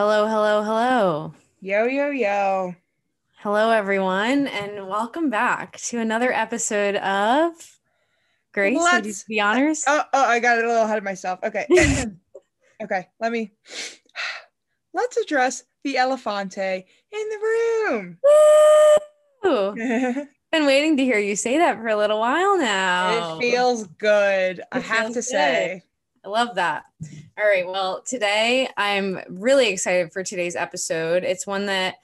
Hello, hello, hello. Yo, yo, yo. Hello, everyone, and welcome back to another episode of Grace. Would Let's- do the honors? Oh, uh, oh, I got it a little ahead of myself. Okay. okay, let me. Let's address the elefante in the Woo! room. Been waiting to hear you say that for a little while now. It feels good, I It have feels to say. I love that. All right. Well, today I'm really excited for today's episode. It's one that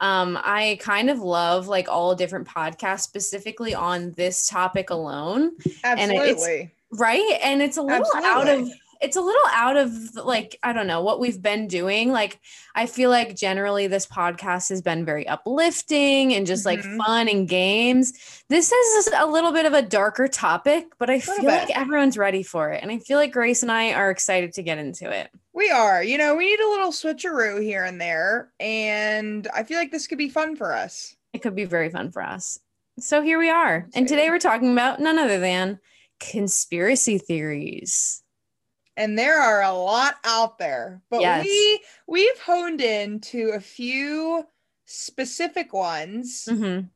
um, I kind of love, like all different podcasts, specifically on this topic alone. And it's- Absolutely. right and it's a little out of Absolutely. It's a little out of like i don't know what we've been doing like i feel like generally this podcast has been very uplifting and just like Mhm. fun and games this is a little bit of a darker topic but i feel like everyone's ready for it and i feel like grace and i are excited to get into it We are. You know, we need a little switcheroo here and there. And I feel like this could be fun for us. it could be very fun for us so here we are and today we're talking about none other than conspiracy theories and there are a lot out there but Yes. we we've honed in to a few specific ones Mhm.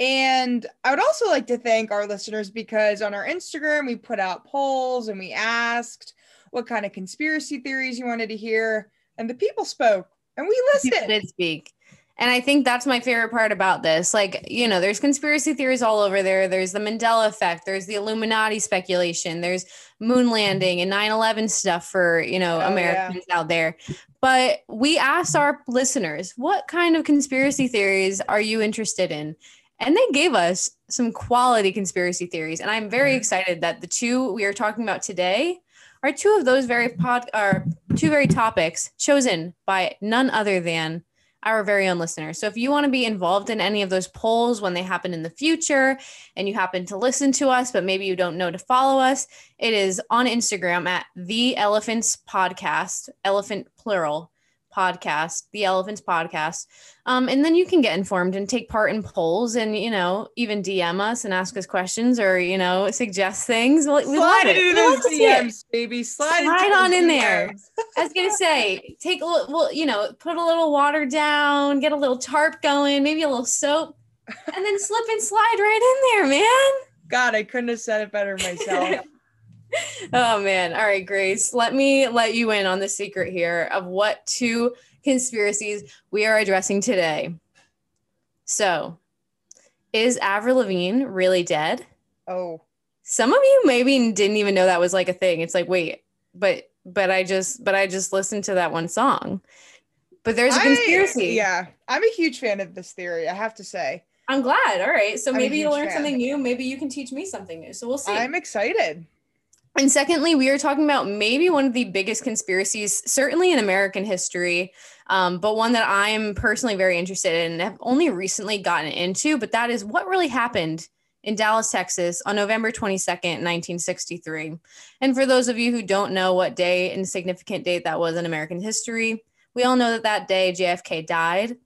and i would also like to thank our listeners because on our instagram we put out polls and we asked what kind of conspiracy theories you wanted to hear and the people spoke and we people listened did speak. And I think that's my favorite part about this. Like, you know, there's conspiracy theories all over there. There's the Mandela effect, there's the Illuminati speculation, there's moon landing and 9 11 stuff for, you know, Oh, yeah. Americans out there. But we asked our listeners, what kind of conspiracy theories are you interested in? And they gave us some quality conspiracy theories. And I'm very Mhm. excited that the two we are talking about today are two of those very pod are two very topics chosen by none other than our very own listeners. So if you want to be involved in any of those polls when they happen in the future and you happen to listen to us, but maybe you don't know to follow us, it is on Instagram at the elephants podcast, elephant plural podcast, the elephants podcast. Um, and then you can get informed and take part in polls and, you know, even DM us and ask us questions or, you know, suggest things. We we slide it. into love those to it. dms baby slide, Slide on in there. I was gonna say, take a little, well, you know, put a little water down, get a little tarp going, maybe a little soap, and then slip and slide right in there, man. god i couldn't have said it better myself Oh man. All right, Grace. Let me let you in on the secret here of what two conspiracies we are addressing today. So, is Avril Lavigne really dead? oh Some of you maybe didn't even know that was like a thing. It's like, wait, but but I just but I just listened to that one song. But there's a conspiracy. yeah i'm a huge fan of this theory i have to say I'm glad. All right. So maybe you'll learn fan. something new. Maybe you can teach me something new. So we'll see. i'm excited and secondly, we are talking about maybe one of the biggest conspiracies, certainly in American history, um, but one that I'm personally very interested in and have only recently gotten into. But that is what really happened in Dallas, Texas on November 22nd, 1963. And for those of you who don't know what day and significant date that was in American history, we all know that that day JFK died.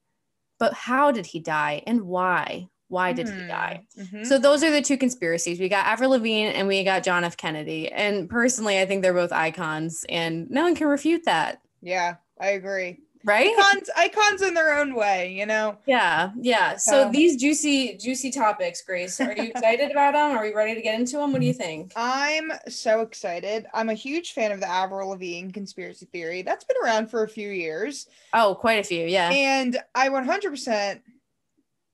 But how did he die and why? Why did he Hmm. die? Mhm. So those are the two conspiracies. We got Avril Lavigne and we got John F. Kennedy. And personally, I think they're both icons, and no one can refute that, yeah i agree right? icons icons in their own way you know Yeah, yeah. So these juicy, juicy topics, Grace. Are you excited about them? Are we ready to get into them? What do you think? i'm so excited i'm a huge fan of the avril lavigne conspiracy theory that's been around for a few years Oh, quite a few. Yeah. and i 100%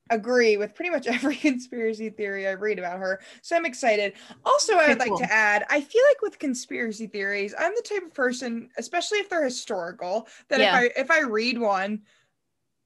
agree with pretty much every conspiracy theory i read about her so i'm excited. Also i would like to add i feel like with conspiracy theories i'm the type of person especially if they're historical that Yeah. if i if i read one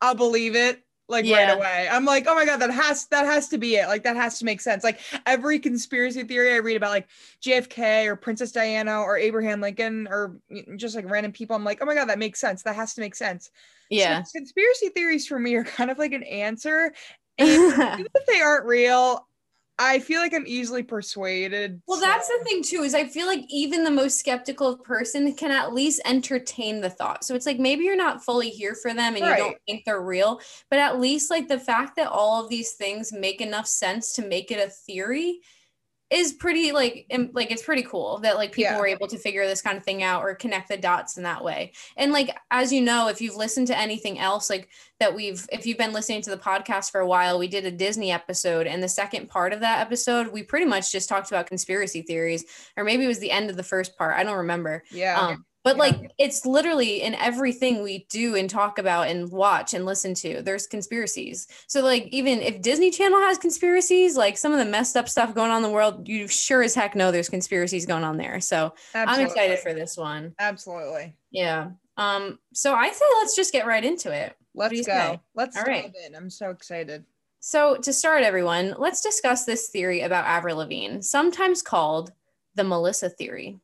i'll believe it like Yeah. right away. I'm like oh my god that has that has to be it. Like that has to make sense. Like every conspiracy theory i read about like jfk or princess diana or abraham lincoln or just like random people i'm like oh my god that makes sense. That has to make sense Yeah. so conspiracy theories for me are kind of like an answer. And even if they aren't real, I feel like I'm easily persuaded. Well, that's the thing too, is I feel like even the most skeptical person can at least entertain the thought. So it's like maybe you're not fully here for them and you don't think they're real, but at least like the fact that all of these things make enough sense to make it a theory is pretty like im- like it's pretty cool that like people Yeah. were able to figure this kind of thing out or connect the dots in that way. And like as you know, if you've listened to anything else like that we've if you've been listening to the podcast for a while, we did a Disney episode and the second part of that episode, we pretty much just talked about conspiracy theories or maybe it was the end of the first part. I don't remember. Yeah. Um, but Yeah. like it's literally in everything we do and talk about and watch and listen to, there's conspiracies. So like even if Disney Channel has conspiracies, like some of the messed up stuff going on in the world, you sure as heck know there's conspiracies going on there. So I'm excited for this one. Absolutely. Yeah. Um, so I say let's just get right into it. Let's go. say? Let's All right. in. I'm so excited. So to start, everyone, let's discuss this theory about Avril Lavigne, sometimes called the Melissa theory.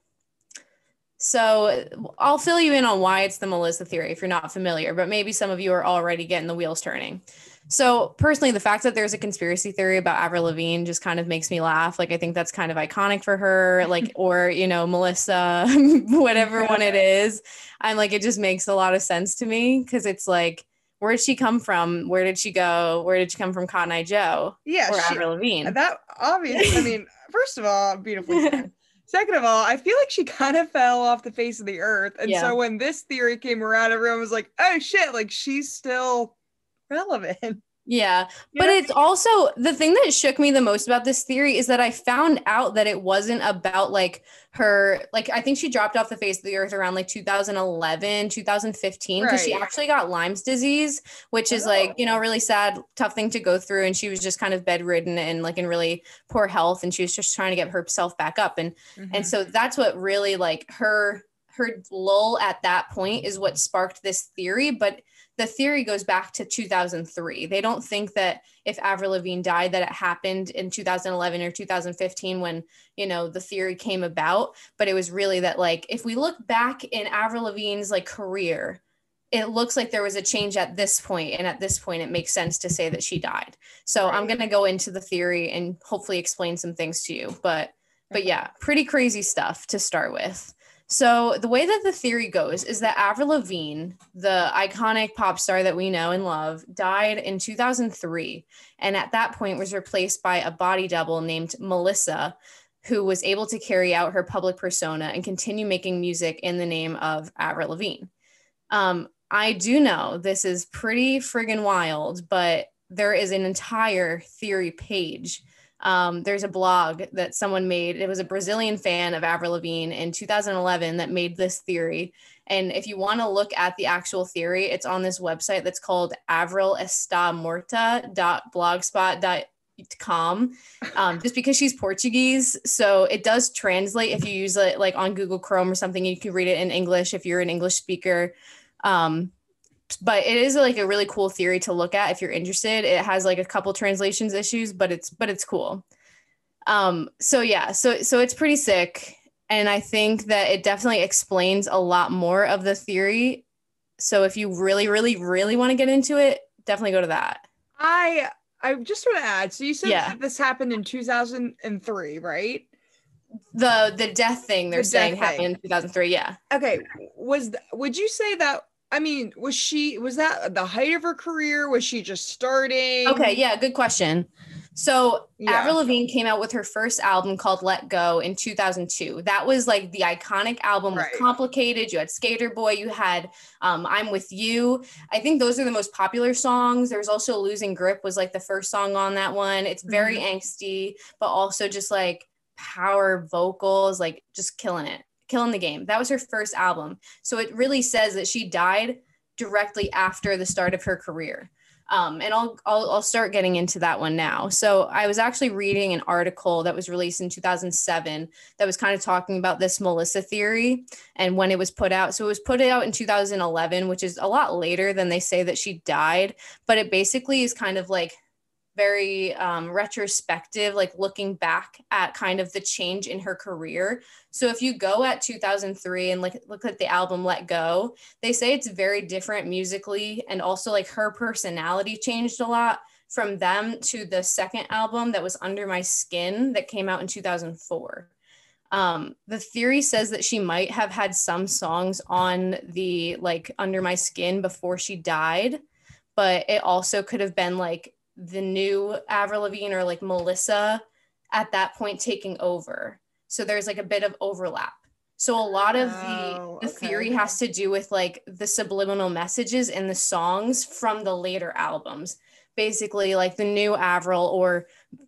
So I'll fill you in on why it's the Melissa theory if you're not familiar, but maybe some of you are already getting the wheels turning. So personally, the fact that there's a conspiracy theory about Avril Lavigne just kind of makes me laugh. Like I think that's kind of iconic for her, like or you know Melissa, whatever one it is. I'm like it just makes a lot of sense to me because it's like where did she come from? Where did she go? Where did she come from? Cotton Eye Joe Yeah. or she- Avril Lavigne? that obvious. I mean, first of all, beautifully said. Second of all, I feel like she kind of fell off the face of the earth. And Yeah. so when this theory came around, everyone was like, oh shit, like she's still relevant. Yeah. But it's also the thing that shook me the most about this theory is that I found out that it wasn't about like her, like, I think she dropped off the face of the earth around like 2011, 2015, because she actually got Lyme's disease, which is like, you know, really sad, tough thing to go through. And she was just kind of bedridden and like in really poor health. And she was just trying to get herself back up. And Mm-hmm. and so that's what really like her her lull at that point is what sparked this theory but the theory goes back to 2003 they don't think that if avril lavigne died that it happened in 2011 or 2015 when you know the theory came about. But it was really that like if we look back in avril lavigne's like career it looks like there was a change at this point and at this point it makes sense to say that she died. So i'm going to go into the theory and hopefully explain some things to you. But but yeah, pretty crazy stuff to start with. So the way that the theory goes is that Avril Lavigne, the iconic pop star that we know and love, died in 2003 and at that point was replaced by a body double named Melissa who was able to carry out her public persona and continue making music in the name of Avril Lavigne. Um, I do know this is pretty friggin' wild, but there is an entire theory page um, there's a blog that someone made. It was a Brazilian fan of Avril Lavigne in 2011 that made this theory. And if you want to look at the actual theory, it's on this website that's called avrilestamorta.blogspot.com. Um, just because she's Portuguese, so it does translate if you use it like on Google Chrome or something. You can read it in English if you're an English speaker. Um, but it is like a really cool theory to look at if you're interested it has like a couple translations issues but it's but it's cool um so yeah so so it's pretty sick and i think that it definitely explains a lot more of the theory so if you really really really want to get into it definitely go to that I I just want to add. So you said Yeah. that this happened in 2003, right? the the death thing they're The saying thing. happened in 2003 yeah Okay. Was th- would you say that? I mean, was she was that the height of her career? Was she just starting? okay yeah good question so Yeah. Avril Lavigne came out with her first album called Let Go in 2002. That was like the iconic album Right. Complicated. You had Skater Boy, you had um, I'm With You. I think those are the most popular songs. There's also Losing Grip was like the first song on that one. It's very Mm-hmm. angsty, but also just like power vocals, like just killing it, killing the game. That was her first album. So it really says that she died directly after the start of her career um, and I'll, I'll I'll start getting into that one now. So I was actually reading an article that was released in 2007 that was kind of talking about this Melissa theory and when it was put out. So it was put out in 2011, which is a lot later than they say that she died, but it basically is kind of like very um, retrospective, like looking back at kind of the change in her career. So if you go at 2003 and look, look at the album Let Go, they say it's very different musically and also like her personality changed a lot from them to the second album that was Under My Skin that came out in 2004. Um, the theory says that she might have had some songs on the like Under My Skin before she died, but it also could have been like the new Avril Lavigne or like Melissa at that point taking over. So there's like a bit of overlap. So a lot of Oh, the the theory has to do with like the subliminal messages in the songs from the later albums. Basically like the new Avril or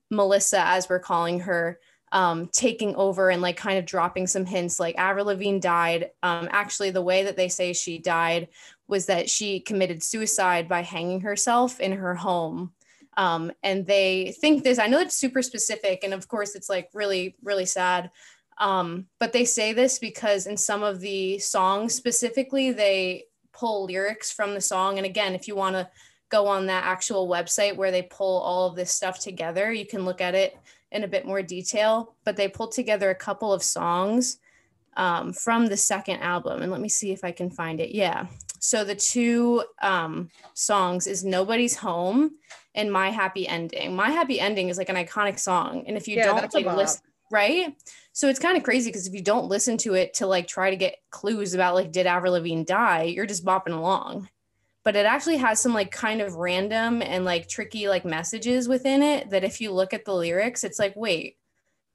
Melissa as we're calling her um taking over and like kind of dropping some hints like Avril Lavigne died um actually the way that they say she died was that she committed suicide by hanging herself in her home um, and they think this i know it's super specific and of course it's like really really sad. Um, but they say this because in some of the songs specifically they pull lyrics from the song. And again if you want to go on that actual website where they pull all of this stuff together you can look at it in a bit more detail. But they pulled together a couple of songs um, from the second album. And let me see if i can find it. Yeah so the two um, songs is nobody's home and my happy ending. My happy ending is like an iconic song. And if you Yeah, don't like listen right? So it's kind of crazy because if you don't listen to it to like try to get clues about like did avril lavigne die you're just bopping along. But it actually has some like kind of random and like tricky like messages within it that if you look at the lyrics it's like wait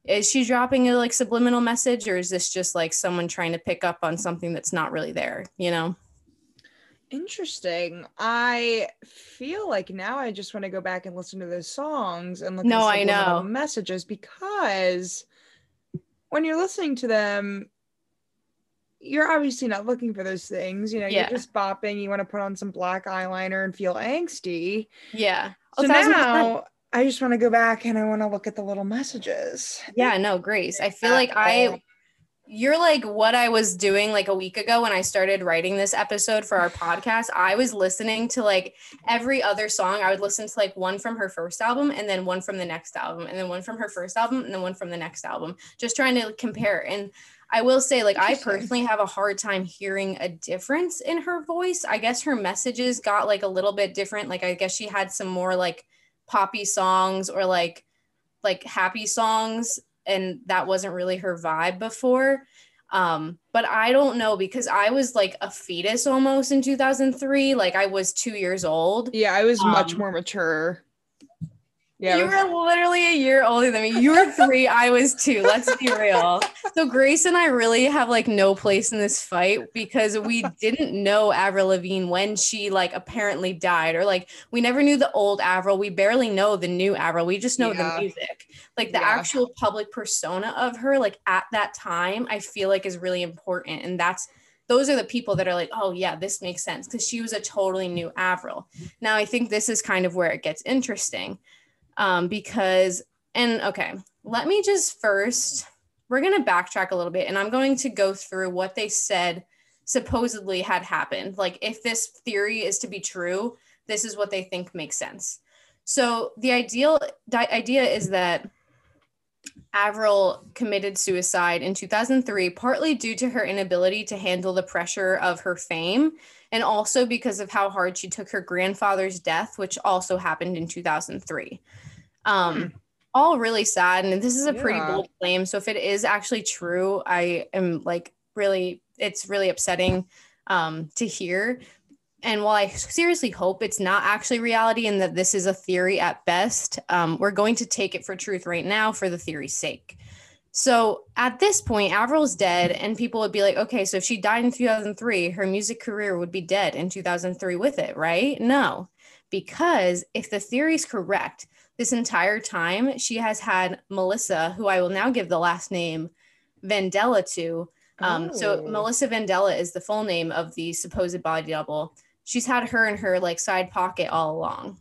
is she dropping a like subliminal message or is this just like someone trying to pick up on something that's not really there you know Interesting. I feel like now I just want to go back and listen to those songs and look No, at I the subliminal know. messages because when you're listening to them, you're obviously not looking for those things. You know, Yeah. you're just bopping. You want to put on some black eyeliner and feel angsty. yeah So now I just want to go back and I want to look at the little messages. Yeah, no, Grace. I feel like I you're like what I was doing like a week ago when I started writing this episode for our podcast. I was listening to like every other song. I would listen to like one from her first album and then one from the next album and then one from her first album and then one from the next album, just trying to compare. And I will say, like, I personally have a hard time hearing a difference in her voice. I guess her messages got like a little bit different. Like, I guess she had some more like poppy songs or like like happy songs and that wasn't really her vibe before um but i don't know because i was like a fetus almost in 2003 like i was 2 years old Yeah, I was much Um, more mature. Yeah, you were literally a year older than me. You were three, I was two. Let's be real. So Grace and I really have like no place in this fight because we didn't know Avril Lavigne when she like apparently died, or like we never knew the old Avril. We barely know the new Avril. We just know Yeah. the music. Like the Yeah. actual public persona of her, like at that time, I feel like is really important. And that's those are the people that are like, oh yeah, this makes sense because she was a totally new Avril. Now I think this is kind of where it gets interesting um, because, and okay, let me just first, we're going to backtrack a little bit and I'm going to go through what they said supposedly had happened. Like, if this theory is to be true, this is what they think makes sense. So, the ideal idea is that Avril committed suicide in 2003, partly due to her inability to handle the pressure of her fame, and also because of how hard she took her grandfather's death, which also happened in 2003. Um, Hmm. All really sad. And this is a pretty Yeah. bold claim. So, if it is actually true, I am like really, it's really upsetting um, to hear. And while I seriously hope it's not actually reality and that this is a theory at best, um, we're going to take it for truth right now for the theory's sake. So at this point, Avril's dead, and people would be like, okay, so if she died in 2003, her music career would be dead in 2003 with it, right? No, because if the theory is correct, this entire time she has had Melissa, who I will now give the last name Vandella to. Um, So Oh. Melissa Vandella is the full name of the supposed body double she's had her in her like side pocket all along.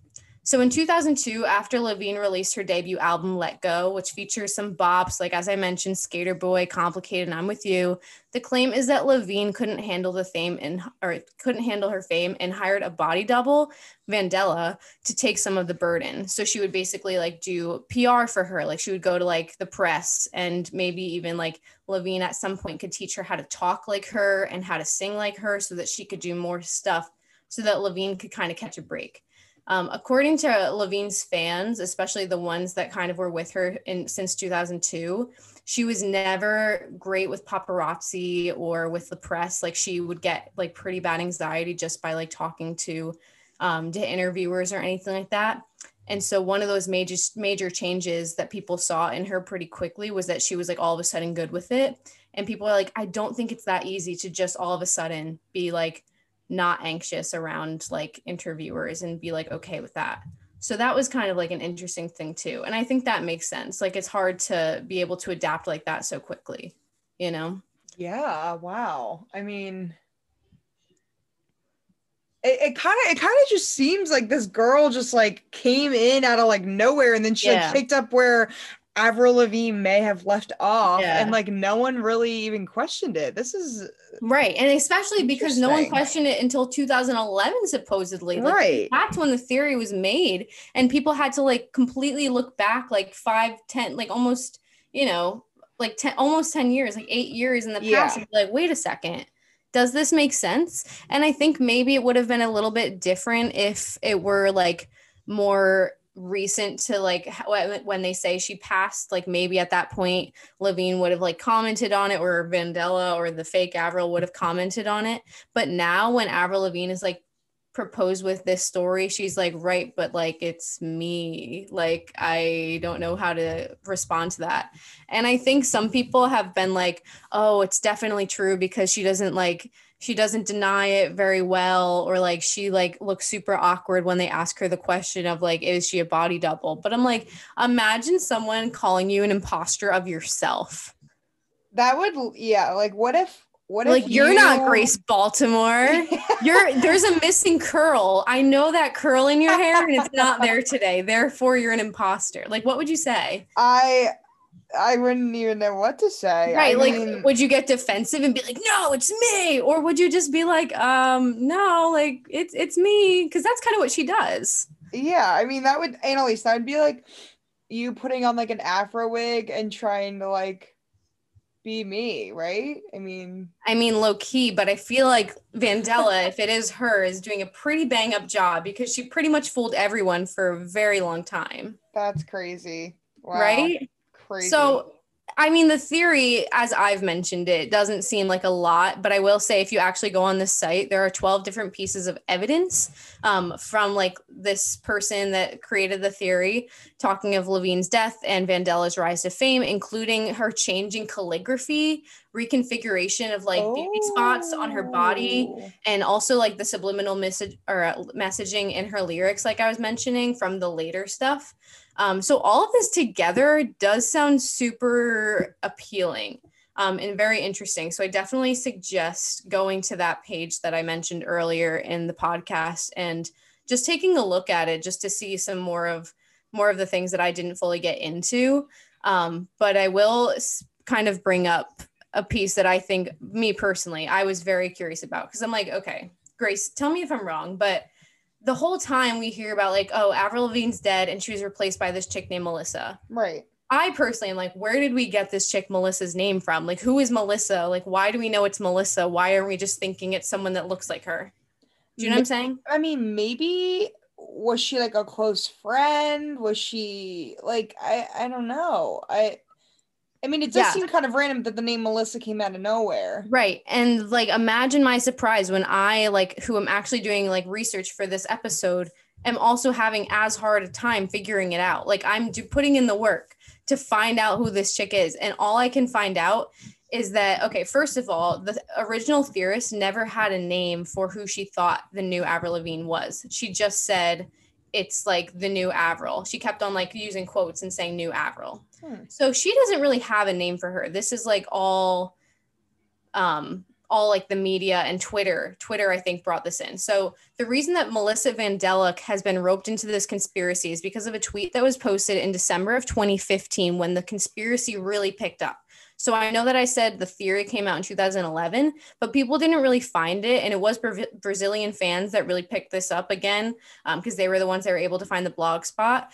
So in 2002, after Lavigne released her debut album Let Go, which features some bops like as I mentioned, Skater Boy, Complicated, and I'm with you, the claim is that Lavigne couldn't handle the fame and or couldn't handle her fame and hired a body double, Vandella, to take some of the burden. So she would basically like do PR for her, like she would go to like the press and maybe even like Lavigne at some point could teach her how to talk like her and how to sing like her so that she could do more stuff so that Lavigne could kind of catch a break. Um, according to Lavigne's fans, especially the ones that kind of were with her in since 2002, she was never great with paparazzi or with the press. Like she would get like pretty bad anxiety just by like talking to um, to interviewers or anything like that. And so one of those major major changes that people saw in her pretty quickly was that she was like all of a sudden good with it. And people are like, I don't think it's that easy to just all of a sudden be like not anxious around like interviewers and be like okay with that. So that was kind of like an interesting thing too. And I think that makes sense. Like it's hard to be able to adapt like that so quickly, you know? Yeah, wow. I mean, it kind of it kind of just seems like this girl just like came in out of like nowhere and then she yeah. like picked up where Avril Lavigne may have left off yeah. and like no one really even questioned it. This is right. And especially because no one questioned it until 2011 supposedly. Like, right. That's when the theory was made and people had to like completely look back like five, ten, like almost, you know, like 10 almost 10 years, like 8 years in the past yeah. and be like wait a second does this make sense? And I think maybe it would have been a little bit different if it were like more recent to like when they say she passed like maybe at that point lavigne would have like commented on it or Vandella or the fake Avril would have commented on it. But now when Avril lavigne is like proposed with this story she's like right but like it's me. Like i don't know how to respond to that. And i think some people have been like oh it's definitely true because she doesn't like she doesn't deny it very well or like she like looks super awkward when they ask her the question of like is she a body double but i'm like imagine someone calling you an imposter of yourself that would yeah like what if what if like you're you... not Grace Baltimore? you're there's a missing curl. I know that curl in your hair and it's not there today. Therefore, you're an imposter. Like, what would you say? I I wouldn't even know what to say. Right. I like, mean, would you get defensive and be like, no, it's me? Or would you just be like, um, no, like it's it's me? Because that's kind of what she does. Yeah. I mean, that would Annalise, that would be like you putting on like an afro wig and trying to like be me, right? I mean, I mean, low key, but I feel like Vandella, if it is her, is doing a pretty bang up job because she pretty much fooled everyone for a very long time. That's crazy. Wow. Right? Crazy. So I mean, the theory, as I've mentioned it, doesn't seem like a lot, but I will say if you actually go on the site, there are 12 different pieces of evidence um, from like this person that created the theory, talking of Lavigne's death and Vandella's rise to fame, including her changing calligraphy, reconfiguration of like oh. beauty spots on her body, oh. and also like the subliminal message or uh, messaging in her lyrics, like I was mentioning from the later stuff. Um, so all of this together does sound super appealing um, and very interesting. So I definitely suggest going to that page that I mentioned earlier in the podcast and just taking a look at it just to see some more of more of the things that I didn't fully get into. Um, but I will kind of bring up a piece that I think me personally I was very curious about because I'm like, okay, Grace, tell me if I'm wrong, but the whole time we hear about like, oh, Avril Lavigne's dead and she was replaced by this chick named Melissa. Right. I personally am like, where did we get this chick Melissa's name from? Like, who is Melissa? Like, why do we know it's Melissa? Why aren't we just thinking it's someone that looks like her? Do you know what I'm saying? I mean, maybe was she like a close friend? Was she like I I don't know. I I mean, it does yeah. seem kind of random that the name Melissa came out of nowhere. Right. And like imagine my surprise when I like who am actually doing like research for this episode am also having as hard a time figuring it out. Like I'm do- putting in the work to find out who this chick is and all I can find out is that okay, first of all, the original theorist never had a name for who she thought the new Avril Lavigne was. She just said it's like the new Avril. She kept on like using quotes and saying new Avril. Hmm. So she doesn't really have a name for her. This is like all um all like the media and Twitter. Twitter, I think, brought this in. So the reason that Melissa Vandella has been roped into this conspiracy is because of a tweet that was posted in December of 2015 when the conspiracy really picked up. So I know that I said the theory came out in 2011, but people didn't really find it. And it was Bra- Brazilian fans that really picked this up again because um, they were the ones that were able to find the blog spot.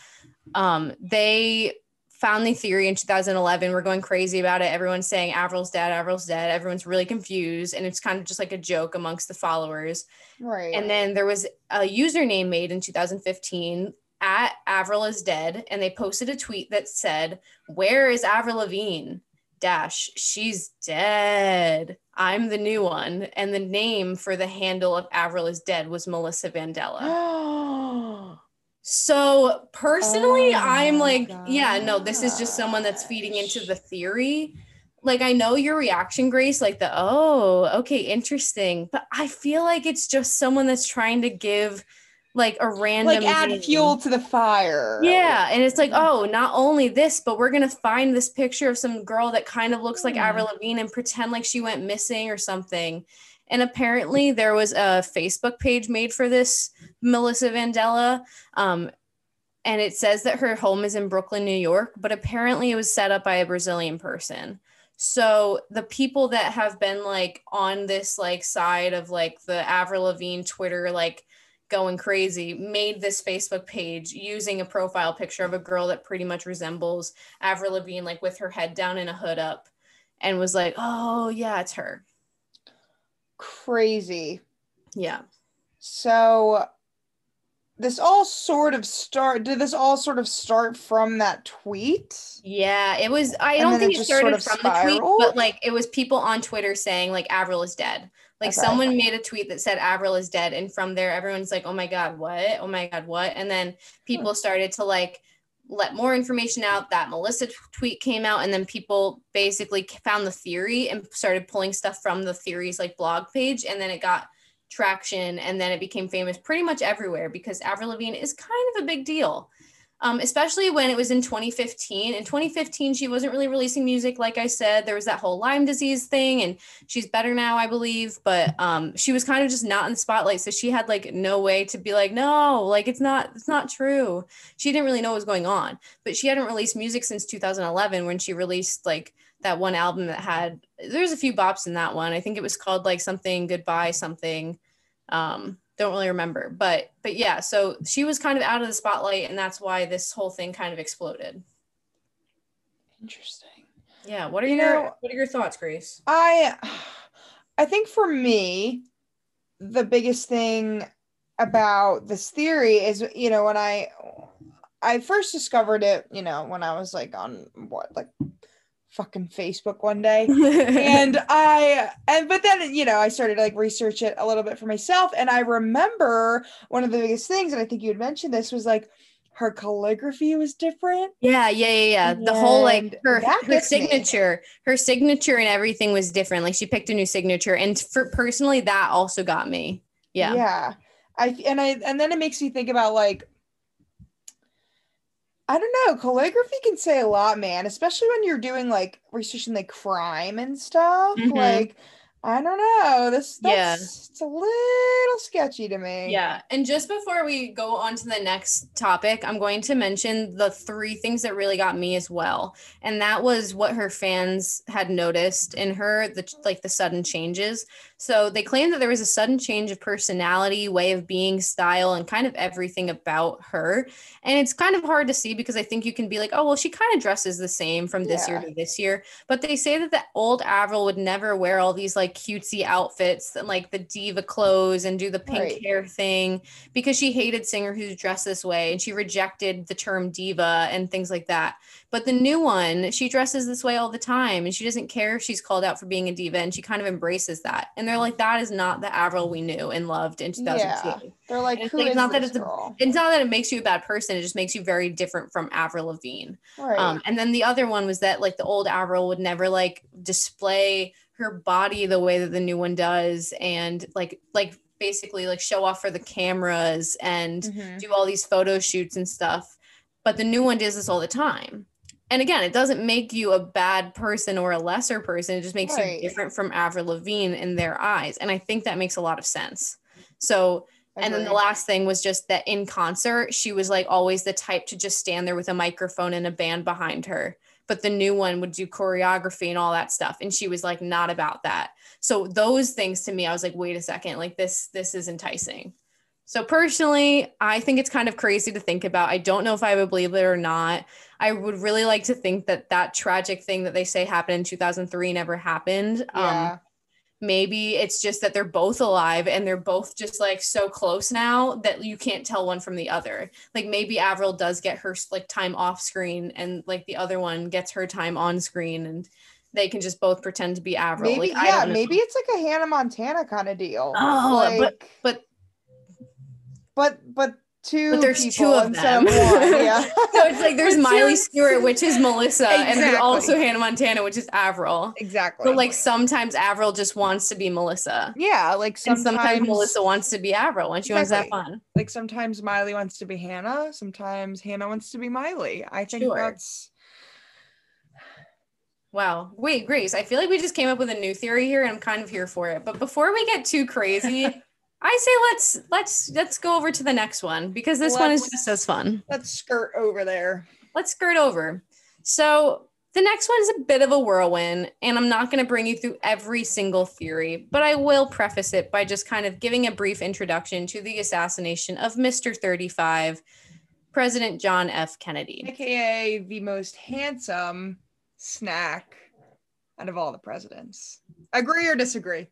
Um, they found the theory in 2011. We're going crazy about it. Everyone's saying Avril's dead, Avril's dead. Everyone's really confused. And it's kind of just like a joke amongst the followers. Right. And then there was a username made in 2015 at Avril is dead. And they posted a tweet that said, Where is Avril Lavigne? dash she's dead i'm the new one and the name for the handle of avril is dead was melissa vandella So personally, Oh I'm like, yeah, no, this is just someone that's feeding into the theory. Like, I know your reaction, Grace, like the, oh, okay, interesting. But I feel like it's just someone that's trying to give like a random like add fuel to the fire. Yeah, and it's like, oh, not only this, but we're gonna find this picture of some girl that kind of looks like Hmm. Avril Lavigne and pretend like she went missing or something. And apparently, there was a Facebook page made for this Melissa Vandella, um, and it says that her home is in Brooklyn, New York. But apparently, it was set up by a Brazilian person. So the people that have been like on this like side of like the Avril Lavigne Twitter like going crazy made this Facebook page using a profile picture of a girl that pretty much resembles Avril Lavigne, like with her head down and a hood up, and was like, "Oh yeah, it's her." Crazy. Yeah, So this all sort of start did this all sort of start from that tweet? yeah. It was. I don't think it it started sort of from the tweet, but like it was people on Twitter saying like Avril is dead. Like Okay. someone made a tweet that said Avril is dead, and from there everyone's like, "Oh my god, what? Oh my god, what?" And then hmm. people started to like let more information out. That Melissa tweet came out, and then people basically found the theory and started pulling stuff from the theories like blog page, and then it got traction, and then it became famous pretty much everywhere because Avril Lavigne is kind of a big deal. Um, especially when it was in 2015. In 2015, she wasn't really releasing music. Like I said, there was that whole Lyme disease thing, and she's better now, I believe. But um, she was kind of just not in the spotlight, so she had like no way to be like, no, like it's not, it's not true. She didn't really know what was going on, but she hadn't released music since 2011 when she released like that one album that had. There's a few bops in that one. I think it was called like something goodbye something. Um, don't really remember, but but yeah. So she was kind of out of the spotlight, and that's why this whole thing kind of exploded. Interesting. Yeah. What are You your know- What are your thoughts, Grace? I I think for me the biggest thing about this theory is you know when I I first discovered it, you know, when I was like on what like fucking Facebook one day. and I and but then you know I started to, like research it a little bit for myself and I remember one of the biggest things and I think you had mentioned this was like her calligraphy was different. Yeah, yeah, yeah, yeah. The whole like her, her gets me. signature, her signature and everything was different. Like she picked a new signature, and for personally, that also got me. Yeah, Yeah. I and I and then it makes me think about like I don't know, calligraphy can say a lot, man, especially when you're doing like researching like crime and stuff. Mhm. Like I don't know. This Yeah. it's a little sketchy to me. Yeah. And just before we go on to the next topic, I'm going to mention the three things that really got me as well. And that was what her fans had noticed in her, the like the sudden changes. So they claimed that there was a sudden change of personality, way of being, style, and kind of everything about her. And it's kind of hard to see because I think you can be like, oh, well, she kind of dresses the same from this year to this year. But they say that the old Avril would never wear all these like cutesy outfits and like the diva clothes and do the pink Right. hair thing because she hated singer who dress this way and she rejected the term diva and things like that. But the new one, she dresses this way all the time and she doesn't care if she's called out for being a diva and she kind of embraces that. And they're like, that is not the Avril we knew and loved in 2002. Yeah. They're like, it's who like, is not that it's a- It's not that it makes you a bad person, it just makes you very different from Avril Lavigne. right. Um, and then the other one was that like the old Avril would never like display her body the way that the new one does, and like like basically like show off for the cameras and Mhm. do all these photo shoots and stuff. But the new one does this all the time. And again, it doesn't make you a bad person or a lesser person. It just makes Right. you different from Avril Lavigne in their eyes. And I think that makes a lot of sense. So and then the last thing was just that in concert, she was like always the type to just stand there with a microphone and a band behind her. But the new one would do choreography and all that stuff. And she was like not about that. So those things to me, I was like, wait a second, like this, this is enticing. So personally, I think it's kind of crazy to think about. I don't know if I would believe it or not. I would really like to think that that tragic thing that they say happened in 2003 never happened. Um, yeah. maybe it's just that they're both alive and they're both just like so close now that you can't tell one from the other like maybe avril does get her like time off screen and like the other one gets her time on screen and they can just both pretend to be avril maybe like, yeah, maybe it's like a Hannah Montana kind of deal. Oh, like, but but but but two But there's two of them. Yeah. So it's like there's Miley Stewart, which is Melissa, and there's also Hannah Montana, which is Avril. exactly. But like sometimes Avril just wants to be Melissa. yeah, like And sometimes, sometimes Melissa wants to be Avril when she wants that fun. like sometimes Miley wants to be Hannah, sometimes Hannah wants to be Miley. I think Sure. that's Wow. Wait, Grace, I feel like we just came up with a new theory here and I'm kind of here for it. But before we get too crazy, I say let's let's let's go over to the next one because this one is just as fun. let's skirt over there. Let's skirt over. So the next one is a bit of a whirlwind, and I'm not going to bring you through every single theory, but I will preface it by just kind of giving a brief introduction to the assassination of Mr. 35, President John F. Kennedy. AKA the most handsome snack out of all the presidents. Agree or disagree?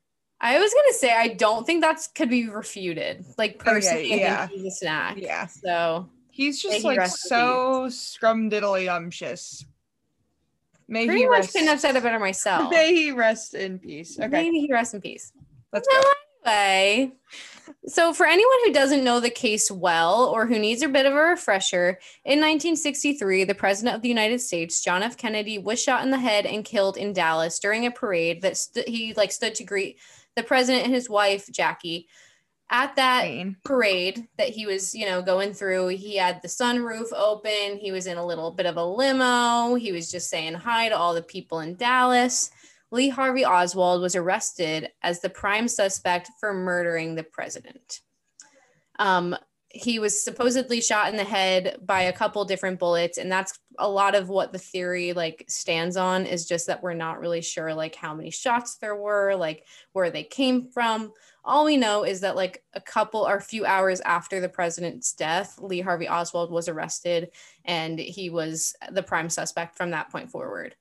I was gonna say I don't think that's could be refuted. Like oh, Okay, personally, I yeah. he's a snack. Yeah. So He's just like in so scrumdiddlyumptious. May pretty he much rest. couldn't have said it better myself. May he rest in peace. Okay, Maybe he rest in peace. let's go. Anyway, so for anyone who doesn't know the case well or who needs a bit of a refresher, in 1963, the president of the United States, John F. Kennedy, was shot in the head and killed in Dallas during a parade that st- he like stood to greet the president and his wife Jackie. At that Pain. parade that he was, you know, going through. He had the sunroof open. He was in a little bit of a limo. He was just saying hi to all the people in Dallas. Lee Harvey Oswald was arrested as the prime suspect for murdering the president. Um, he was supposedly shot in the head by a couple different bullets, and that's a lot of what the theory like stands on is just that we're not really sure like how many shots there were, like where they came from. All we know is that like a couple or a few hours after the president's death lee harvey oswald was arrested and he was the prime suspect from that point forward.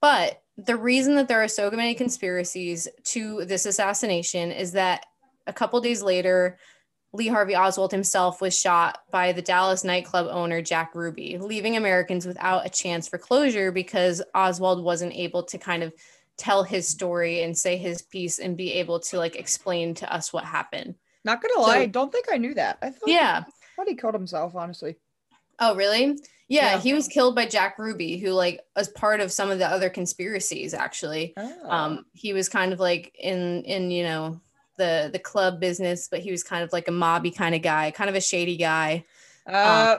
But the reason that there are so many conspiracies to this assassination is that a couple days later lee harvey oswald himself was shot by the dallas nightclub owner jack ruby leaving americans without a chance for closure because oswald wasn't able to kind of tell his story and say his piece and be able to like explain to us what happened. Not gonna lie, So- I don't think I knew that. I thought, Yeah. I thought he killed himself. Honestly. Oh, really? Yeah, Yeah. he was killed by Jack Ruby, who like was part of some of the other conspiracies actually. Oh. Um he was kind of like in in you know the the club business, but he was kind of like a mobby kind of guy, kind of a shady guy. uh,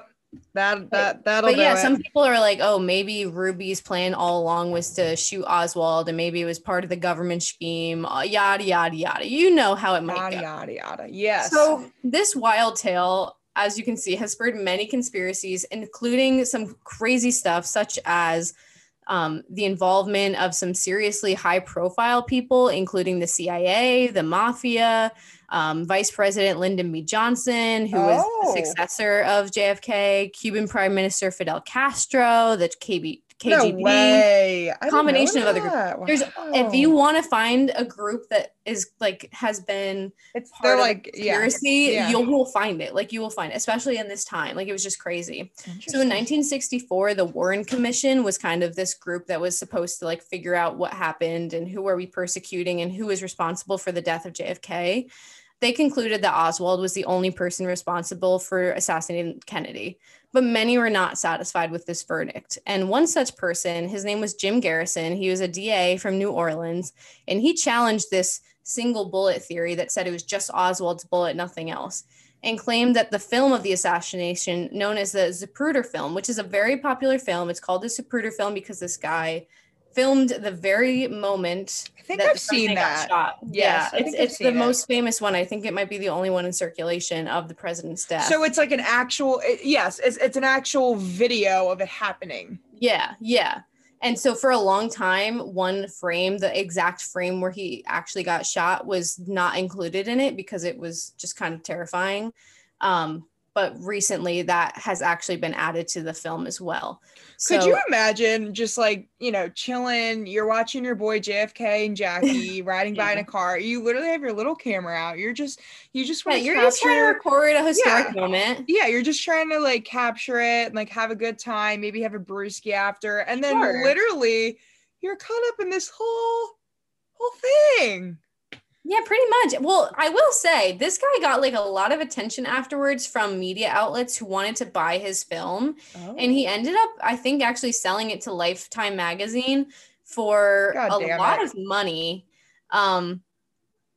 that that that'll But yeah, it. some people are like, oh, maybe Ruby's plan all along was to shoot Oswald, and maybe it was part of the government scheme. uh, Yada yada yada. You know how it might yada go. yada yada. Yes. So this wild tale, as you can see, has spurred many conspiracies, including some crazy stuff such as um, the involvement of some seriously high-profile people, including the CIA, the mafia, um, Vice President Lyndon B. Johnson, who was Oh. the successor of JFK, Cuban Prime Minister Fidel Castro, the KB, KGB. way. Combination of other groups. There's- If you want to find a group that is like has been it's part they're of like the yeah. yeah. you will find it. Like you will find it, especially in this time. Like it was just crazy. So in 1964, the Warren Commission was kind of this group that was supposed to like figure out what happened and who are we persecuting and who was responsible for the death of JFK. They concluded that Oswald was the only person responsible for assassinating Kennedy, but many were not satisfied with this verdict. And one such person, his name was Jim Garrison. He was a DA from New Orleans, and he challenged this single bullet theory that said it was just Oswald's bullet, nothing else and claimed that the film of the assassination, known as the Zapruder film, which is a very popular film, it's called the Zapruder film because this guy filmed the very moment I think I've seen that. shot. Yeah, it's it's the it. most famous one. I think it might be the only one in circulation of the president's death. So it's like an actual it- yes, it's it's an actual video of it happening. Yeah, yeah. And so for a long time, one frame, the exact frame where he actually got shot, was not included in it because it was just kind of terrifying. Um, but recently, that has actually been added to the film as well. Could you imagine just like, you know, chilling, you're watching your boy JFK and Jackie riding by in a car. You literally have your little camera out. You're just you just yeah, want to you're just trying to record a historic Yeah. moment. yeah, you're just trying to like capture it and like have a good time, maybe have a brewski after, and then Sure. literally you're caught up in this whole whole thing. Yeah, pretty much. Well, I will say this guy got like a lot of attention afterwards from media outlets who wanted to buy his film. Oh. And he ended up, I think, actually selling it to Lifetime magazine for God a lot it. of money. Um,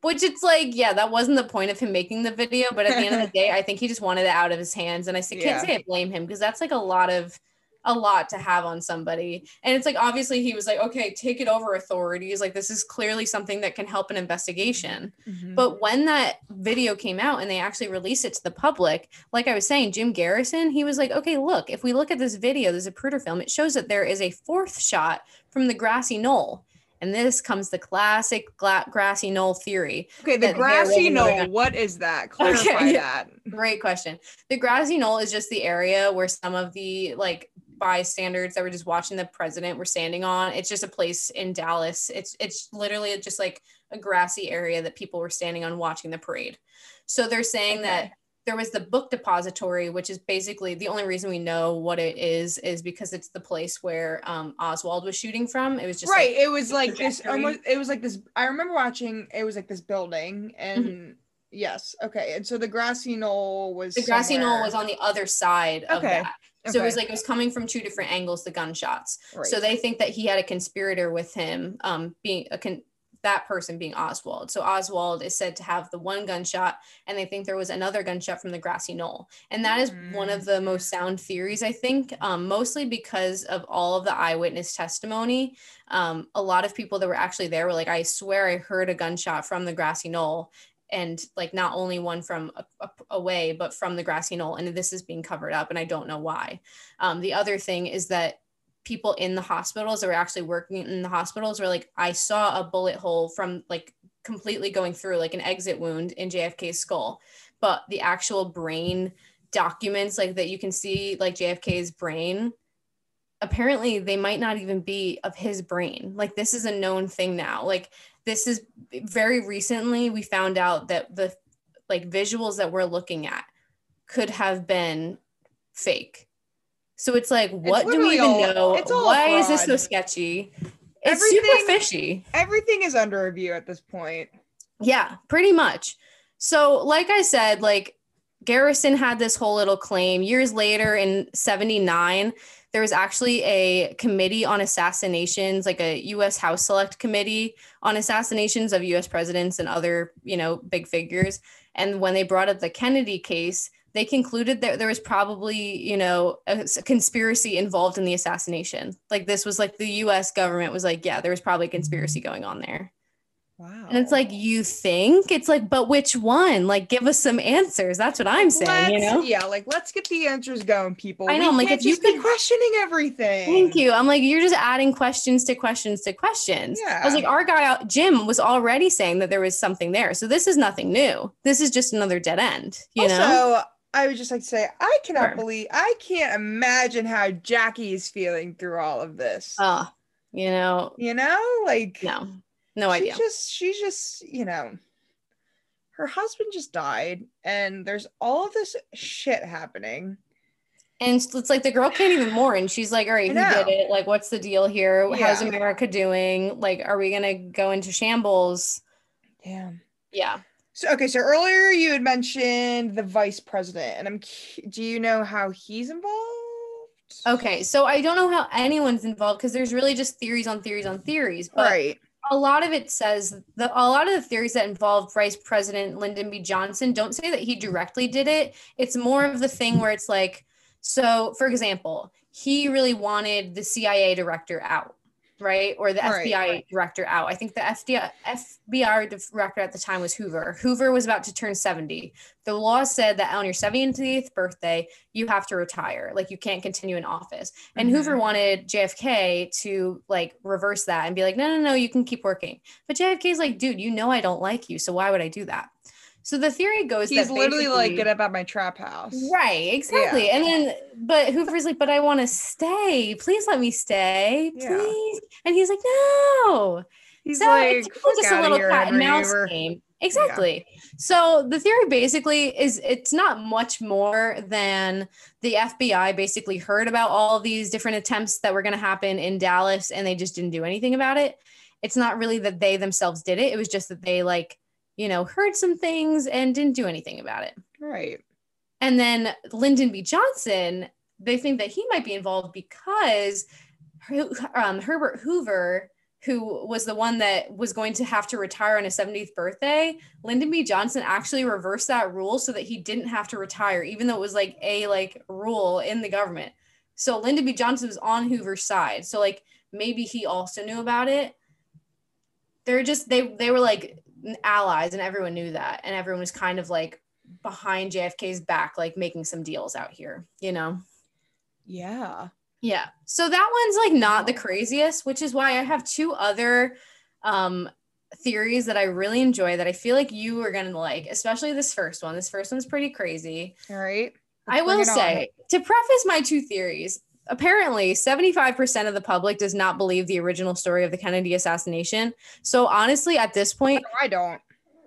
which it's like, yeah, that wasn't the point of him making the video, but at the end of the day, I think he just wanted it out of his hands. And I can't Yeah. say I blame him because that's like a lot of a lot to have on somebody. And it's like obviously he was like, okay, take it over authorities. Like this is clearly something that can help an investigation. Mhm. But when that video came out and they actually released it to the public, like I was saying, Jim Garrison, he was like, okay, look, if we look at this video, there's a Zapruder film, it shows that there is a fourth shot from the grassy knoll. And this comes the classic gla- grassy knoll theory. okay, the grassy knoll. What is that? Clarify Okay. that. Great question. The grassy knoll is just the area where some of the like bystanders that were just watching the president were standing on. It's just a place in Dallas. It's it's literally just like a grassy area that people were standing on watching the parade. So they're saying that there was the book depository, which is basically the only reason we know what it is, is because it's the place where um, Oswald was shooting from. It was just right. like- it was like this almost it was like this I remember watching it was like this building and Mm-hmm. yes, okay. And so the grassy knoll was the grassy knoll was on the other side of Okay. So it was like it was coming from two different angles, the gunshots. Right. So they think that he had a conspirator with him, um, being a con- that person being Oswald. So Oswald is said to have the one gunshot, and they think there was another gunshot from the grassy knoll, and that is one of the most sound theories, I think, um, mostly because of all of the eyewitness testimony. Um, a lot of people that were actually there were like, "I swear I heard a gunshot from the grassy knoll." And like not only one from away, but from the grassy knoll, and this is being covered up, and I don't know why. Um, the other thing is that people in the hospitals that were actually working in the hospitals were like, I saw a bullet hole from like completely going through like an exit wound in JFK's skull, but the actual brain documents like that you can see like JFK's brain apparently they might not even be of his brain like this is a known thing now like this is very recently we found out that the like visuals that we're looking at could have been fake so it's like what do we even all- know it's all why is this so sketchy it's super fishy Everything is under review at this point. yeah, pretty much. So, like I said, like Garrison had this whole little claim. Years later in 79, there was actually a committee on assassinations, like a US House Select Committee on assassinations of US presidents and other, you know, big figures. And when they brought up the Kennedy case, they concluded that there was probably, you know, a conspiracy involved in the assassination. Like this was like the US government was like, yeah, there was probably a conspiracy going on there. Wow. And it's like, you think? It's like, but which one? Like, give us some answers. That's what I'm saying, you Let's- know? Yeah, like let's get the answers going, people. I know, We I'm like, if you just be questioning everything. Thank you. I'm like, you're just adding questions to questions to questions. Yeah. I was like, our guy, out- Jim, was already saying that there was something there. So this is nothing new. This is just another dead end, you also, know? I would just like to say, I cannot Sure. believe, I can't imagine how Jackie is feeling through all of this. Oh, you know, you know, like no, no she's idea. just, she's just, you know, her husband just died, and there's all of this shit happening. And it's like the girl can't even mourn. She's like, all right, who did it? Like, what's the deal here? How's America doing? Like, are we going to go into shambles? Damn. Yeah. So okay, so earlier you had mentioned the vice president, and I'm. Do you know how he's involved? Okay, so I don't know how anyone's involved because there's really just theories on theories on theories, but right. A lot of it says the a lot of the theories that involve Vice President Lyndon B. Johnson don't say that he directly did it. It's more of the thing where it's like, so for example, he really wanted the CIA director out, right? Or the Right, FBI right. director out. I think the FBI FBI director at the time was Hoover. Hoover was about to turn 70. The law said that on your 70th birthday, you have to retire. Like you can't continue in office. And Mhm. Hoover wanted JFK to like reverse that and be like, no, no, no, you can keep working. But JFK is like, dude, you know I don't like you, so why would I do that? So the theory goes He's literally like, get up at my trap house. Right, exactly. And then, but Hoover's like, but I want to stay. Please let me stay, Yeah. please. And he's like, no. He's so like, it's "Fuck just a little cat and mouse Hoover." game. Exactly. So the theory basically is it's not much more than the FBI basically heard about all these different attempts that were going to happen in Dallas and they just didn't do anything about it. It's not really that they themselves did it. It was just that they like you know, heard some things and didn't do anything about it. Right. And then Lyndon B. Johnson, they think that he might be involved because um, Herbert Hoover, who was the one that was going to have to retire on his 70th birthday, Lyndon B. Johnson actually reversed that rule so that he didn't have to retire, even though it was like a like rule in the government. So Lyndon B. Johnson was on Hoover's side. So like maybe he also knew about it. They're just they they were like allies and everyone knew that and everyone was kind of like behind JFK's back like making some deals out here, you know. Yeah. Yeah. So that one's like not the craziest, which is why I have two other um theories that I really enjoy that I feel like you are going to like, especially this first one. This first one's pretty crazy. All right. I will say, to preface my two theories, apparently 75% of the public does not believe the original story of the Kennedy assassination. So honestly, at this point, I don't.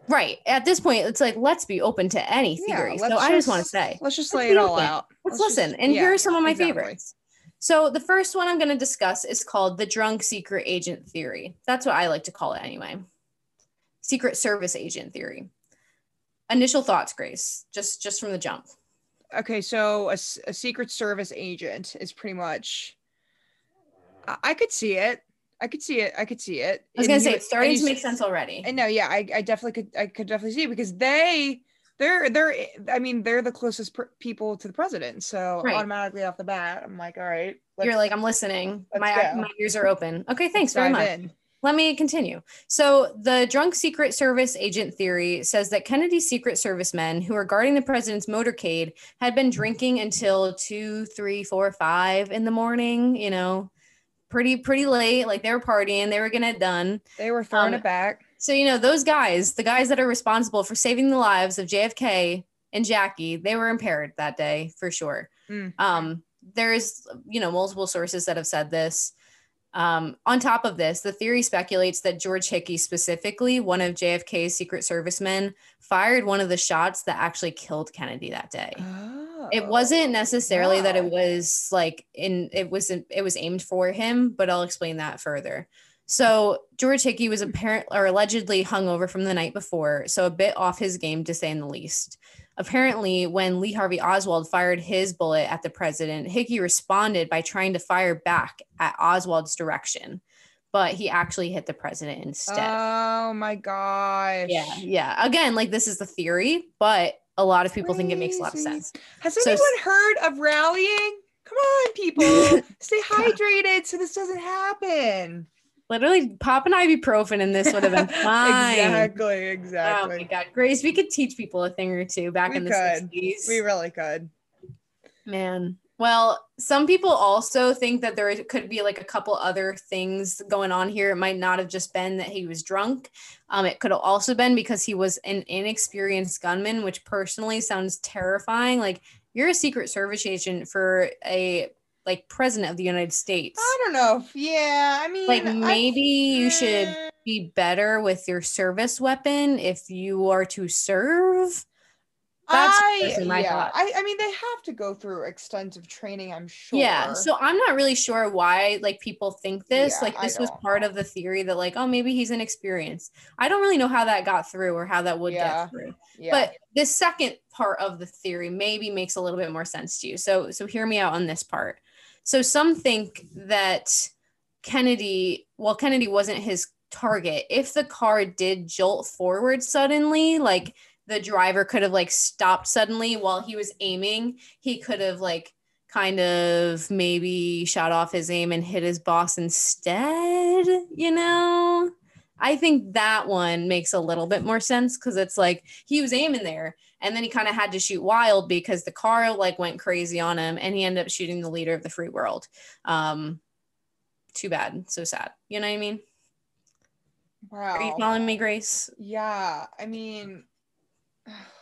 Right. At this point, it's like let's be open to any theory. Yeah, so I just want to say, let's just lay it all out. Let's, let's listen. Just, and yeah, here are some of my exactly. favorites. So the first one I'm going to discuss is called the drunk secret agent theory. That's what I like to call it anyway. Secret service agent theory. Initial thoughts, Grace, just just from the jump okay, so a, a Secret Service agent is pretty much. I, I could see it. I could see it. I could see it. I was gonna say it's starting to make sense already. And no, yeah, I, I definitely could. I could definitely see it because they, they're, they're. I mean, they're the closest pr- people to the president. So right. automatically off the bat, I'm like, all right. You're like, I'm listening. My my ears are open. Okay, thanks very much. In. Let me continue. So, the drunk Secret Service agent theory says that Kennedy's Secret Service men who were guarding the president's motorcade had been drinking until two, three, four, five in the morning, you know, pretty, pretty late. Like they were partying, they were getting it done. They were throwing um, it back. So, you know, those guys, the guys that are responsible for saving the lives of JFK and Jackie, they were impaired that day for sure. Mm. Um, there's, you know, multiple sources that have said this. Um, on top of this, the theory speculates that George Hickey, specifically one of JFK's Secret Service men, fired one of the shots that actually killed Kennedy that day. Oh, it wasn't necessarily wow. that it was like in it was it was aimed for him, but I'll explain that further. So George Hickey was apparent or allegedly hungover from the night before, so a bit off his game to say in the least. Apparently, when Lee Harvey Oswald fired his bullet at the president, Hickey responded by trying to fire back at Oswald's direction, but he actually hit the president instead. Oh my gosh. Yeah. Yeah. Again, like this is the theory, but a lot of people Crazy. think it makes a lot of sense. Has so, anyone heard of rallying? Come on, people. Stay hydrated so this doesn't happen. Literally, pop an ibuprofen and this would have been fine. exactly, exactly. Oh my god, Grace, we could teach people a thing or two back we in the could. 60s. We really could. Man. Well, some people also think that there could be like a couple other things going on here. It might not have just been that he was drunk. Um, it could have also been because he was an inexperienced gunman, which personally sounds terrifying. Like you're a secret service agent for a like president of the United States. I don't know. yeah, I mean, like maybe I, you should eh. be better with your service weapon if you are to serve. That's I, yeah, I, I mean, they have to go through extensive training, I'm sure. Yeah. So I'm not really sure why like people think this. Yeah, like this was part of the theory that like, oh, maybe he's inexperienced. I don't really know how that got through or how that would yeah. get through. Yeah. But this second part of the theory maybe makes a little bit more sense to you. So so hear me out on this part. So some think that Kennedy, well, Kennedy wasn't his target. If the car did jolt forward suddenly, like the driver could have like stopped suddenly while he was aiming, he could have like kind of maybe shot off his aim and hit his boss instead, you know? I think that one makes a little bit more sense because it's like he was aiming there and then he kind of had to shoot wild because the car like went crazy on him and he ended up shooting the leader of the free world. Um, too bad. So sad. You know what I mean? Wow. Are you following me, Grace? Yeah. I mean,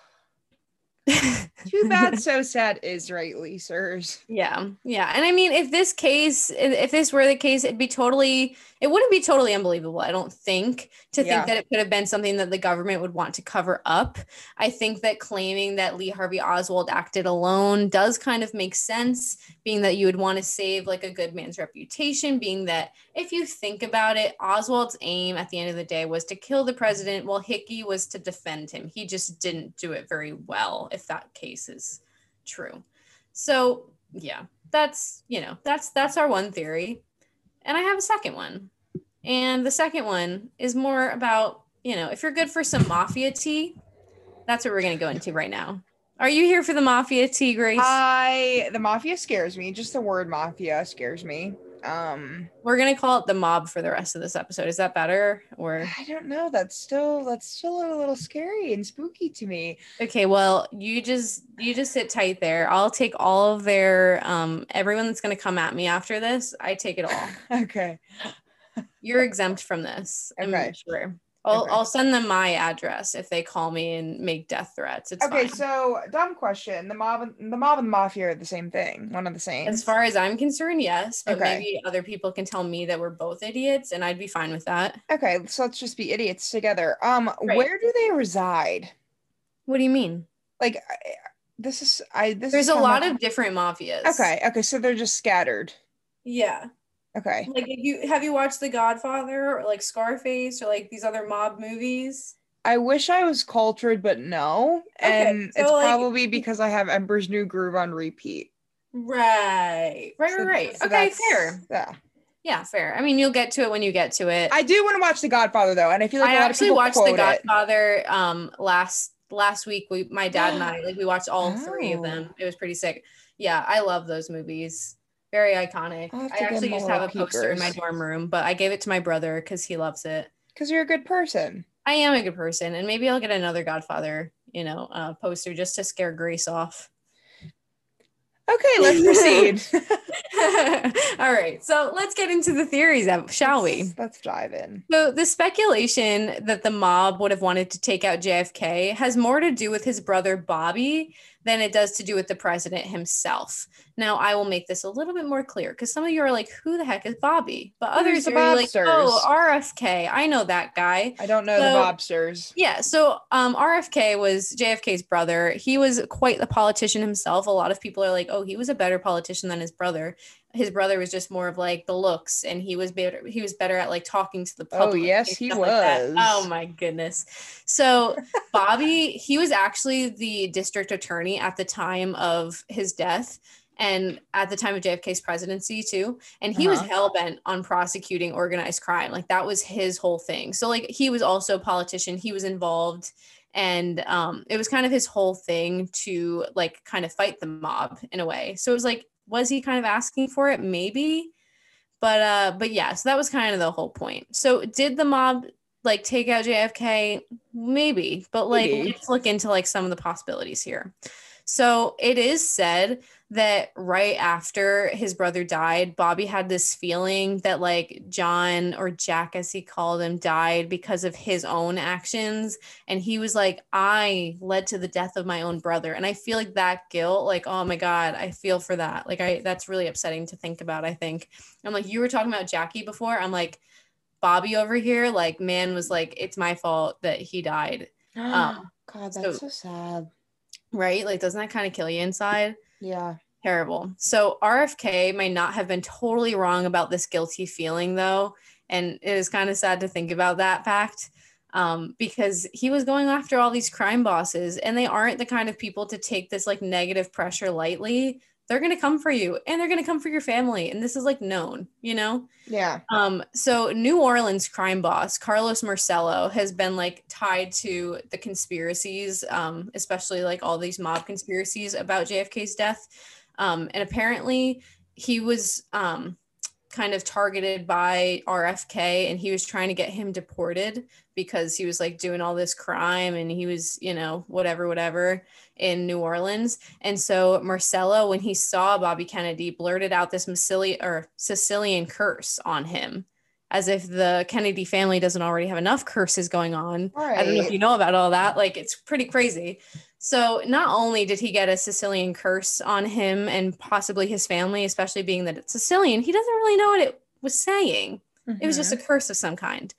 Too bad, so sad is rightly, sirs. Yeah. Yeah. And I mean, if this case, if if this were the case, it'd be totally, it wouldn't be totally unbelievable, I don't think, to Yeah. think that it could have been something that the government would want to cover up. I think that claiming that Lee Harvey Oswald acted alone does kind of make sense, being that you would want to save like a good man's reputation, being that if you think about it, Oswald's aim at the end of the day was to kill the president, while Hickey was to defend him. He just didn't do it very well, if that case is true. So yeah, that's you know, that's that's our one theory. And I have a second one. And the second one is more about, you know, if you're good for some mafia tea, that's what we're gonna go into right now. Are you here for the mafia tea, Grace? I the mafia scares me. Just the word mafia scares me. Um, we're gonna call it the mob for the rest of this episode. Is that better? Or I don't know. That's still that's still a little scary and spooky to me. okay, well, you just you just sit tight there. I'll take all of their um everyone that's gonna come at me after this, I take it all. Okay. You're exempt from this. I'm Okay. sure. I'll, Okay. I'll send them my address if they call me and make death threats. It's Okay, fine. so dumb question. The mob and the mob and the mafia are the same thing. One of the same. as far as I'm concerned, yes, but Okay. maybe other people can tell me that we're both idiots, and I'd be fine with that. Okay, so let's just be idiots together. Um, Right. where do they reside? What do you mean? Like, I, this is I. This There's a lot of different mafias. Okay, okay, so they're just scattered. Yeah. Okay. Like if you have you watched The Godfather or like Scarface or like these other mob movies? I wish I was cultured, but no. Okay, And so, it's like- probably because I have Emperor's New Groove on repeat. Right. Right, So- right, right. so okay, fair. Yeah. Yeah, fair. I mean, you'll get to it when you get to it. I do want to watch The Godfather though, and I feel like I a lot actually of people watched The quote it. Godfather um last last week. We my dad and I like we watched all three of Oh. them. It was pretty sick. Yeah, I love those movies. Very iconic. I to actually a just have a little poster in my dorm room, but I gave it to my brother because he loves it. Because you're a good person. I am a good person, and maybe I'll get another Godfather, you know, uh, poster just to scare Grace off. Okay, let's proceed. all right, so let's get into the theories, uh, shall we? Let's, let's dive in. So the speculation that the mob would have wanted to take out JFK has more to do with his brother Bobby than it does to do with the president himself. Now I will make this a little bit more clear because some of you are like, "Who the heck is Bobby?" But Who's others are like, "Oh, RFK. I know that guy." I don't know So- the Bobsters. Yeah, so um, RFK was JFK's brother. He was quite the politician himself. A lot of people are like, "Oh, he was a better politician than his brother." His brother was just more of like the looks, and he was better. He was better at like talking to the public. Oh, yes, he stuff like was. oh my goodness! So Bobby, he was actually the district attorney at the time of his death. And at the time of JFK's presidency, too. And he was Uh-huh. hell bent on prosecuting organized crime. Like that was his whole thing. So, like, he was also a politician, he was involved. And um, it was kind of his whole thing to like kind of fight the mob in a way. So it was like, was he kind of asking for it? Maybe. But uh, but yeah, so that was kind of the whole point. So did the mob like take out JFK? Maybe, but like Maybe. let's look into like some of the possibilities here. So it is said that right after his brother died, Bobby had this feeling that like John or Jack, as he called him, died because of his own actions. And he was like, I led to the death of my own brother. And I feel like that guilt, like, oh my God, I feel for that. Like, I that's really upsetting to think about. I think I'm like, you were talking about Jackie before. I'm like, Bobby over here, like, man was like, it's my fault that he died. Um, God, so- that's so sad. Right? Like, doesn't that kind of kill you inside? Yeah. Terrible. So RFK might not have been totally wrong about this guilty feeling, though. And it is kind of sad to think about that fact um, because he was going after all these crime bosses, and they aren't the kind of people to take this like negative pressure lightly. They're going to come for you and they're going to come for your family. And this is like known, you know? Yeah. Um, so New Orleans crime boss Carlos Marcello has been like tied to the conspiracies, um, especially like all these mob conspiracies about JFK's death. Um, and apparently he was um, kind of targeted by RFK and he was trying to get him deported because he was like doing all this crime and he was, you know, whatever, whatever in New Orleans. And so Marcello, when he saw Bobby Kennedy, blurted out this Sicilian or Sicilian curse on him, as if the Kennedy family doesn't already have enough curses going on. I don't know if you know about all that. Like it's pretty crazy. So not only did he get a Sicilian curse on him and possibly his family, especially being that it's Sicilian, he doesn't really know what it was saying. Mm-hmm. It was just a Mm-hmm. curse of some kind.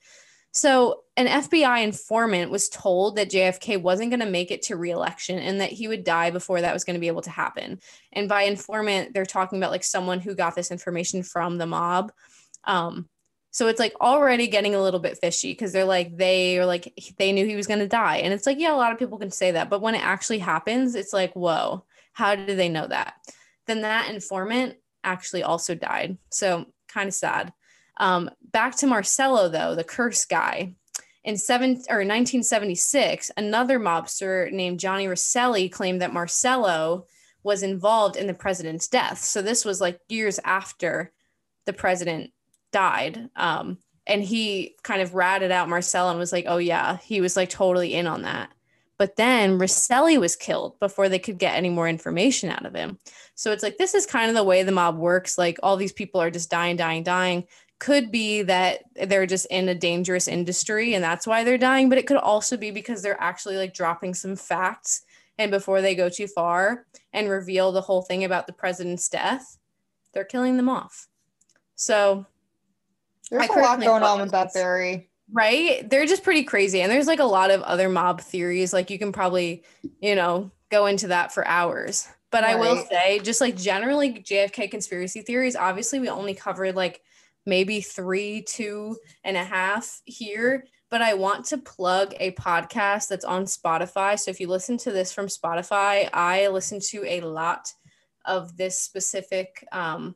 So an FBI informant was told that JFK wasn't going to make it to reelection and that he would die before that was going to be able to happen. And by informant, they're talking about like someone who got this information from the mob. Um, so it's like already getting a little bit fishy because they're like they are like they knew he was going to die, and it's like yeah, a lot of people can say that, but when it actually happens, it's like whoa, how did they know that? Then that informant actually also died, so kind of sad. Um, back to Marcello though, the curse guy. In seven or 1976, another mobster named Johnny Rosselli claimed that Marcello was involved in the president's death. So this was like years after the president died. Um, and he kind of ratted out Marcel and was like, oh, yeah, he was like totally in on that. But then Rosselli was killed before they could get any more information out of him. So it's like, this is kind of the way the mob works. Like, all these people are just dying, dying, dying. Could be that they're just in a dangerous industry and that's why they're dying. But it could also be because they're actually like dropping some facts. And before they go too far and reveal the whole thing about the president's death, they're killing them off. So There's I a lot going on with that theory. right? They're just pretty crazy and there's like a lot of other mob theories like you can probably you know go into that for hours. But i will say just like generally jfk conspiracy theories obviously we only covered like maybe three two and a half here but i want to plug a podcast that's on spotify. So if you listen to this from spotify i listen to a lot of this specific um,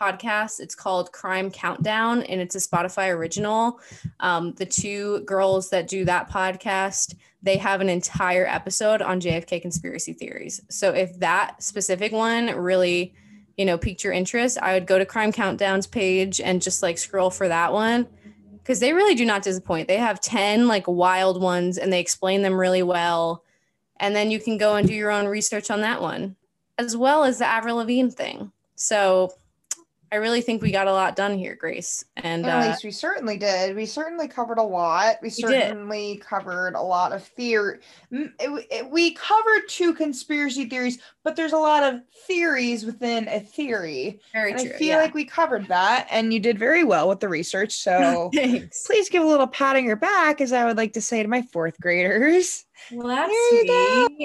podcast. It's called crime countdown and it's a spotify original. Um, the two girls that do that podcast they have an entire episode on jfk conspiracy theories. So if that specific one really you know piqued your interest i would go to crime countdown's page and just like scroll for that one because they really do not disappoint. They have 10 like wild ones and they explain them really well. And then you can go and do your own research on that one as well as the avril lavigne thing. So i really think we got a lot done here grace and At uh, least we certainly did. We certainly covered a lot. We certainly covered a lot of theory. We covered two conspiracy theories, but there's a lot of theories within a theory. very And true I feel yeah. like we covered that, and you did very well with the research. So please give a little pat on your back, as I would like to say to my fourth graders. Well, that's There you sweet.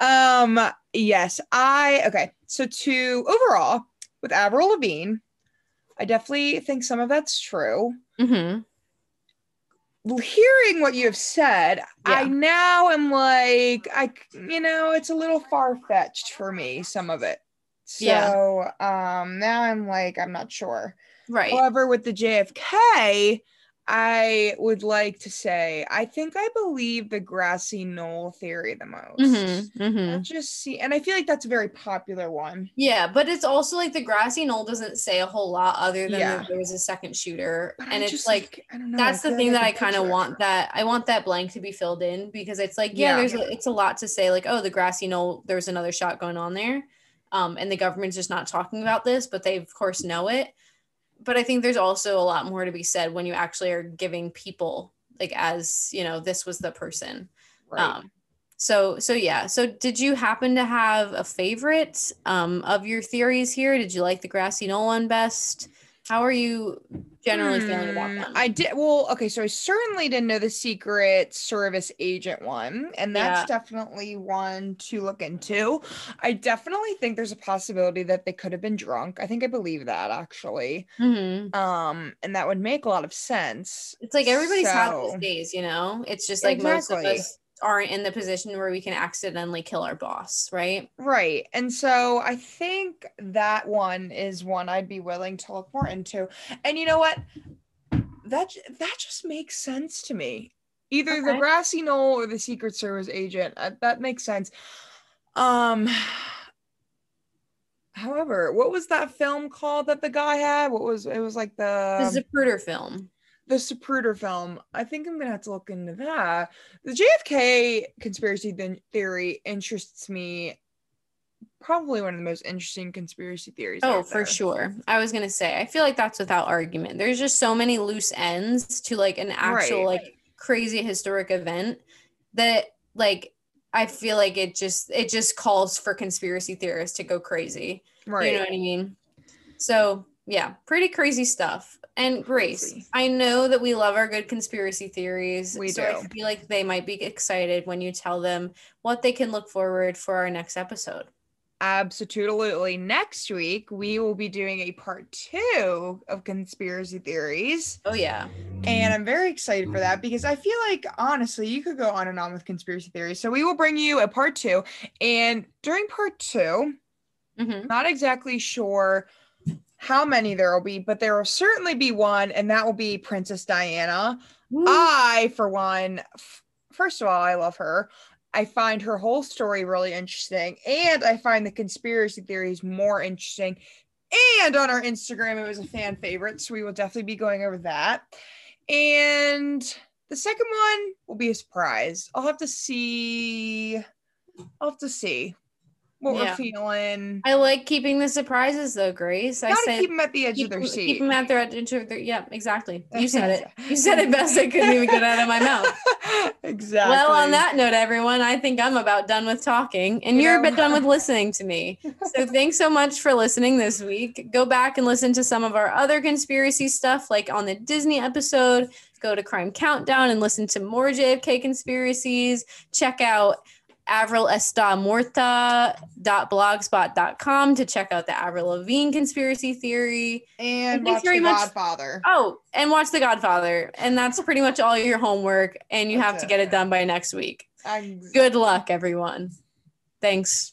go. Um, yes, I okay. So to overall with Avril Lavigne, I definitely think some of that's true. Mhm. Hearing what you have said, I now am like, I you know, it's a little far fetched for me, some of it. Yeah. So um now I'm like, I'm not sure. Right. However, with the JFK, I would like to say I think I believe the grassy knoll theory the most. Mhm, I mhm. just see, and I feel like that's a very popular one. Yeah, but it's also like the grassy knoll doesn't say a whole lot other than Yeah. there was a second shooter, But and I it's just, like I don't know. that's the thing like that I kind of want that I want that blank to be filled in because it's like yeah, Yeah. there's a, it's a lot to say like oh the grassy knoll there's another shot going on there, um and the government's just not talking about this but they of course know it, but I think there's also a lot more to be said when you actually are giving people like as you know this was the person Right. Um, so so yeah. So did you happen to have a favorite um, of your theories here? Did you like the grassy knoll one best? How are you generally feeling about Hmm, them? I did well, okay, so I certainly didn't know the secret service agent one, and that's Yeah. definitely one to look into. I definitely think there's a possibility that they could have been drunk. I think I believe that actually. Mhm. Um, and that would make a lot of sense. It's like everybody's had So- those days, you know. It's just like most of us aren't in the position where we can accidentally kill our boss, right? Right. And so I think that one is one I'd be willing to look more into. And you know what? That that just makes sense to me. Either the grassy knoll or the secret service agent. Uh, that makes sense. Um However, what was that film called that the guy had? What was it was like the the Zapruder film. The Zapruder film. I think I'm gonna have to look into that. The JFK conspiracy theory interests me. Probably one of the most interesting conspiracy theories. Oh, for sure. I was gonna say, I feel like that's without argument. There's just so many loose ends to like an actual Right. like crazy historic event that like I feel like it just it just calls for conspiracy theorists to go crazy. Right. You know what I mean? So yeah, pretty crazy stuff. And Grace, Crazy. I know that we love our good conspiracy theories. We so I feel like they might be excited when you tell them what they can look forward for our next episode. Absolutely. Next week, we will be doing a part two of conspiracy theories. Oh yeah. And I'm very excited for that because I feel like, honestly, you could go on and on with conspiracy theories. So we will bring you a part two. And during part two, hmm not exactly sure how many there will be, but there will certainly be one, and that will be Princess Diana. I, for one, f- first of all, I love her. I find her whole story really interesting, and I find the conspiracy theories more interesting. And on our Instagram, it was a fan favorite, so we will definitely be going over that. And the second one will be a surprise. I'll have to see. I'll have to see what Yeah. we're feeling. I like keeping the surprises though, Grace. I said keep them at the edge keep, of their seat. keep them at their edge of their yeah, exactly. You said it. You said it best. I couldn't even get out of my mouth. exactly. Well, on that note, everyone, I think I'm about done with talking, and You you're know- bit done with listening to me. So thanks so much for listening this week. Go back and listen to some of our other conspiracy stuff, like on the Disney episode. Go to Crime Countdown and listen to more JFK conspiracies. Check out avrilestamorta.blogspot.com to check out the Avril Lavigne conspiracy theory. and thanks watch The much- Godfather. Oh, and watch The Godfather. And that's pretty much all your homework, and you That's have to it. get it done by next week. Ex- Good luck, everyone. Thanks.